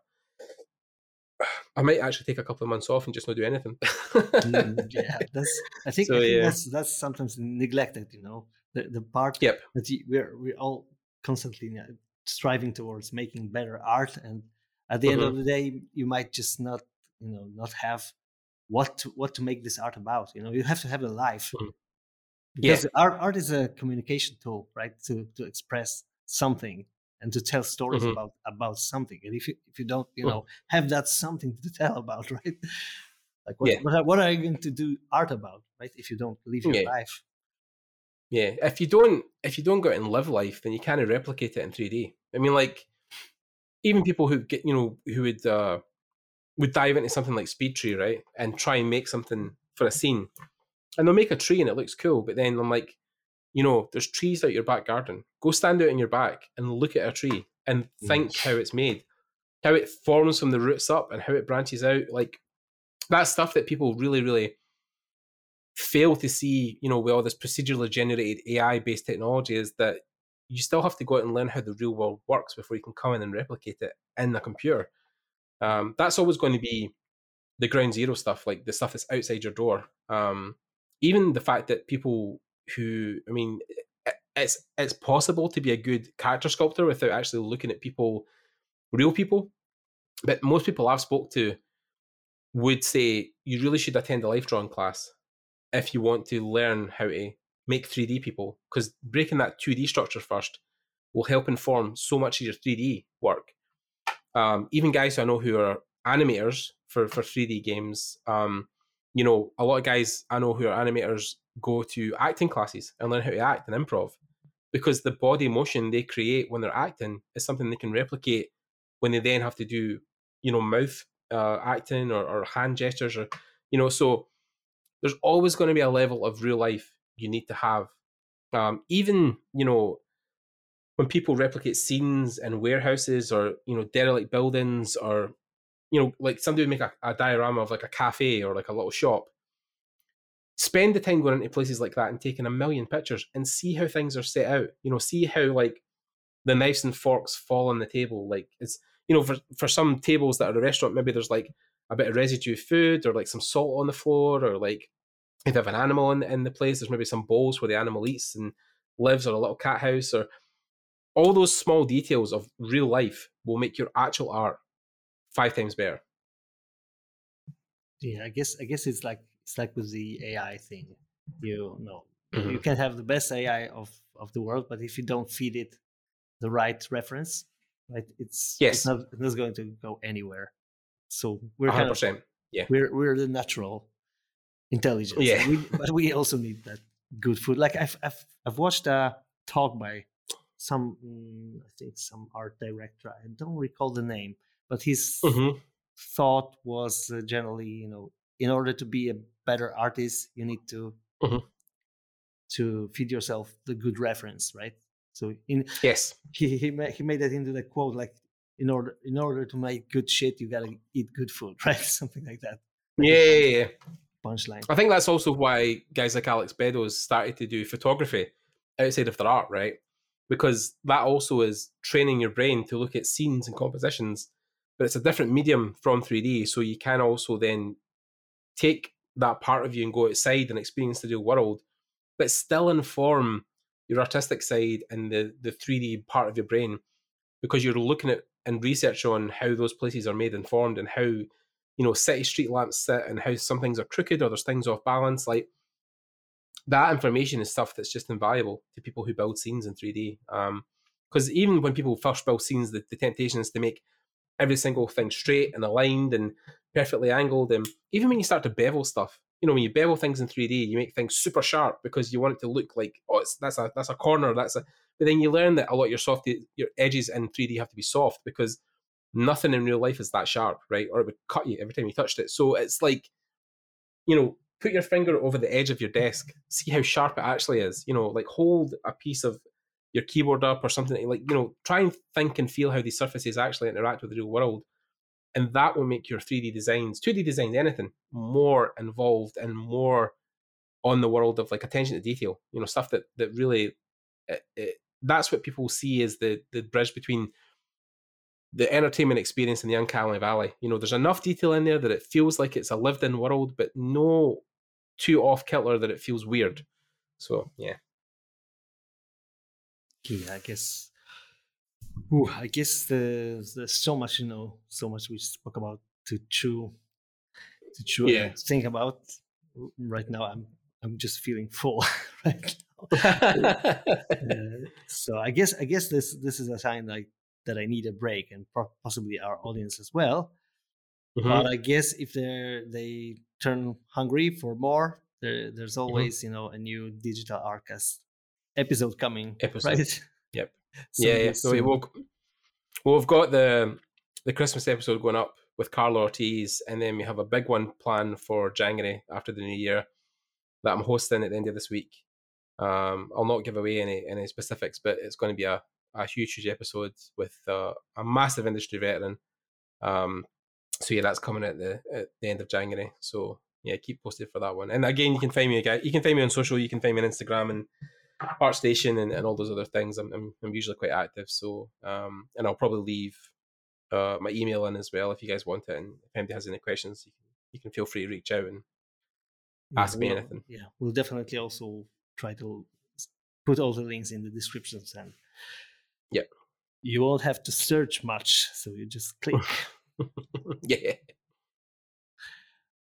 I might actually take a couple of months off and just not do anything. mm, yeah, that's. I think, so, I think yeah. that's that's sometimes neglected. You know, the the part yep. that you, we're we're all constantly striving towards making better art, and at the mm-hmm. end of the day, you might just not you know not have what to, what to make this art about. You know, you have to have a life. Mm-hmm. Because yeah. art art is a communication tool, right? To to express something and to tell stories mm-hmm. about about something. And if you if you don't, you know, mm-hmm. have that something to tell about, right? Like what, yeah. what, are, what, are, you going to do art about, right? If you don't live your yeah. life. Yeah, if you don't if you don't go out and live life, then you can't replicate it in three D. I mean, like even people who get you know who would uh would dive into something like Speed Tree, right, and try and make something for a scene, and they'll make a tree and it looks cool, but then I'm like, you know, there's trees out your back garden. Go stand out in your back and look at a tree and think yes. how it's made, how it forms from the roots up and how it branches out. Like that stuff that people really, really fail to see, you know, with all this procedurally generated AI based technology is that you still have to go out and learn how the real world works before you can come in and replicate it in the computer. Um, that's always going to be the ground zero stuff, like the stuff that's outside your door. Um, even the fact that people who I mean, it's it's possible to be a good character sculptor without actually looking at people, real people. But most people I've spoke to would say you really should attend a life drawing class if you want to learn how to make 3D people, because breaking that 2D structure first will help inform so much of your 3D work. Um, even guys I know who are animators for, for 3D games, um, you know, a lot of guys I know who are animators go to acting classes and learn how to act and improv because the body motion they create when they're acting is something they can replicate when they then have to do, you know, mouth uh, acting or, or hand gestures or, you know, so there's always going to be a level of real life you need to have. Um, even, you know, when people replicate scenes in warehouses or, you know, derelict buildings or you know, like somebody would make a, a diorama of like a cafe or like a little shop. Spend the time going into places like that and taking a million pictures and see how things are set out. You know, see how like the knives and forks fall on the table. Like it's you know, for for some tables that are a restaurant, maybe there's like a bit of residue food or like some salt on the floor or like if they have an animal in, in the place, there's maybe some bowls where the animal eats and lives or a little cat house or all those small details of real life will make your actual art five times better. Yeah, I guess I guess it's like it's like with the AI thing. You know, mm-hmm. you can have the best AI of of the world, but if you don't feed it the right reference, right, it's yes, it's not, it's not going to go anywhere. So we're 100%. kind of yeah, we're we're the natural intelligence. Yeah, we, but we also need that good food. Like I've I've I've watched a talk by some mm, I think some art director. I don't recall the name, but his mm-hmm. thought was uh, generally you know in order to be a better artist you need to mm-hmm. to feed yourself the good reference right so in yes he he made, he made that into the quote like in order in order to make good shit you gotta eat good food right something like that yeah, yeah, yeah. punchline i think that's also why guys like alex beddoes started to do photography outside of their art right because that also is training your brain to look at scenes and compositions but it's a different medium from 3D. So you can also then take that part of you and go outside and experience the real world, but still inform your artistic side and the, the 3D part of your brain because you're looking at and research on how those places are made and formed and how you know city street lamps sit and how some things are crooked or there's things off balance like that information is stuff that's just invaluable to people who build scenes in 3d because um, even when people first build scenes the, the temptation is to make every single thing straight and aligned and perfectly angled and even when you start to bevel stuff you know when you bevel things in 3d you make things super sharp because you want it to look like oh it's that's a that's a corner that's a but then you learn that a lot of your soft your edges in 3D have to be soft because nothing in real life is that sharp, right? Or it would cut you every time you touched it. So it's like, you know, put your finger over the edge of your desk, see how sharp it actually is. You know, like hold a piece of your keyboard up or something like, you know, try and think and feel how these surfaces actually interact with the real world. And that will make your 3D designs, 2D designs, anything more involved and more on the world of like attention to detail, you know, stuff that that really it, it, that's what people see as the the bridge between the entertainment experience in the uncanny valley. You know, there's enough detail in there that it feels like it's a lived-in world, but no too off kilter that it feels weird. So yeah. Yeah, I guess. Ooh, I guess there's, there's so much, you know, so much we spoke about to chew, to chew yeah. and think about. Right now, I'm I'm just feeling full right uh, so I guess I guess this this is a sign like that I need a break and possibly our audience as well. Mm-hmm. But I guess if they they turn hungry for more, there, there's mm-hmm. always mm-hmm. you know a new digital Arcast episode coming. Episode. Right? Yep. So yeah, yeah. So we will. Well, we've got the the Christmas episode going up with Karla Ortiz, and then we have a big one planned for January after the new year that I'm hosting at the end of this week. Um, I'll not give away any any specifics, but it's going to be a, a huge, huge episode with uh, a massive industry veteran. Um, so yeah, that's coming at the at the end of January. So yeah, keep posted for that one. And again, you can find me again. You can find me on social. You can find me on Instagram and ArtStation and, and all those other things. I'm, I'm, I'm usually quite active. So um, and I'll probably leave uh, my email in as well if you guys want it. And if anybody has any questions, you can you can feel free to reach out and ask me we'll, anything. Yeah, we'll definitely also try to put all the links in the descriptions and yeah you won't have to search much so you just click yeah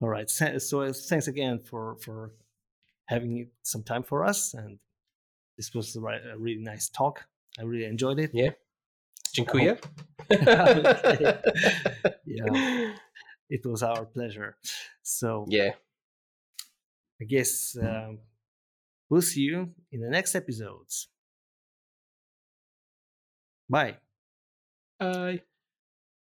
all right so thanks again for for having some time for us and this was a really nice talk i really enjoyed it yeah Dziękuję. yeah it was our pleasure so yeah i guess um, We'll see you in the next episodes. Bye. Bye.